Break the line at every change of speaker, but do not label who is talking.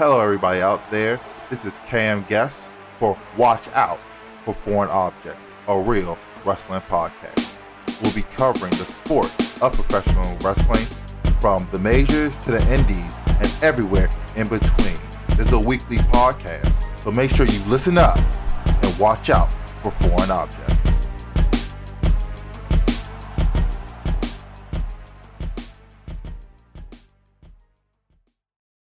Hello, everybody out there. This is Cam Guest for Watch Out for Foreign Objects, a real wrestling podcast. We'll be covering the sport of professional wrestling from the majors to the indies and everywhere in between. This is a weekly podcast, so make sure you listen up and watch out for foreign objects.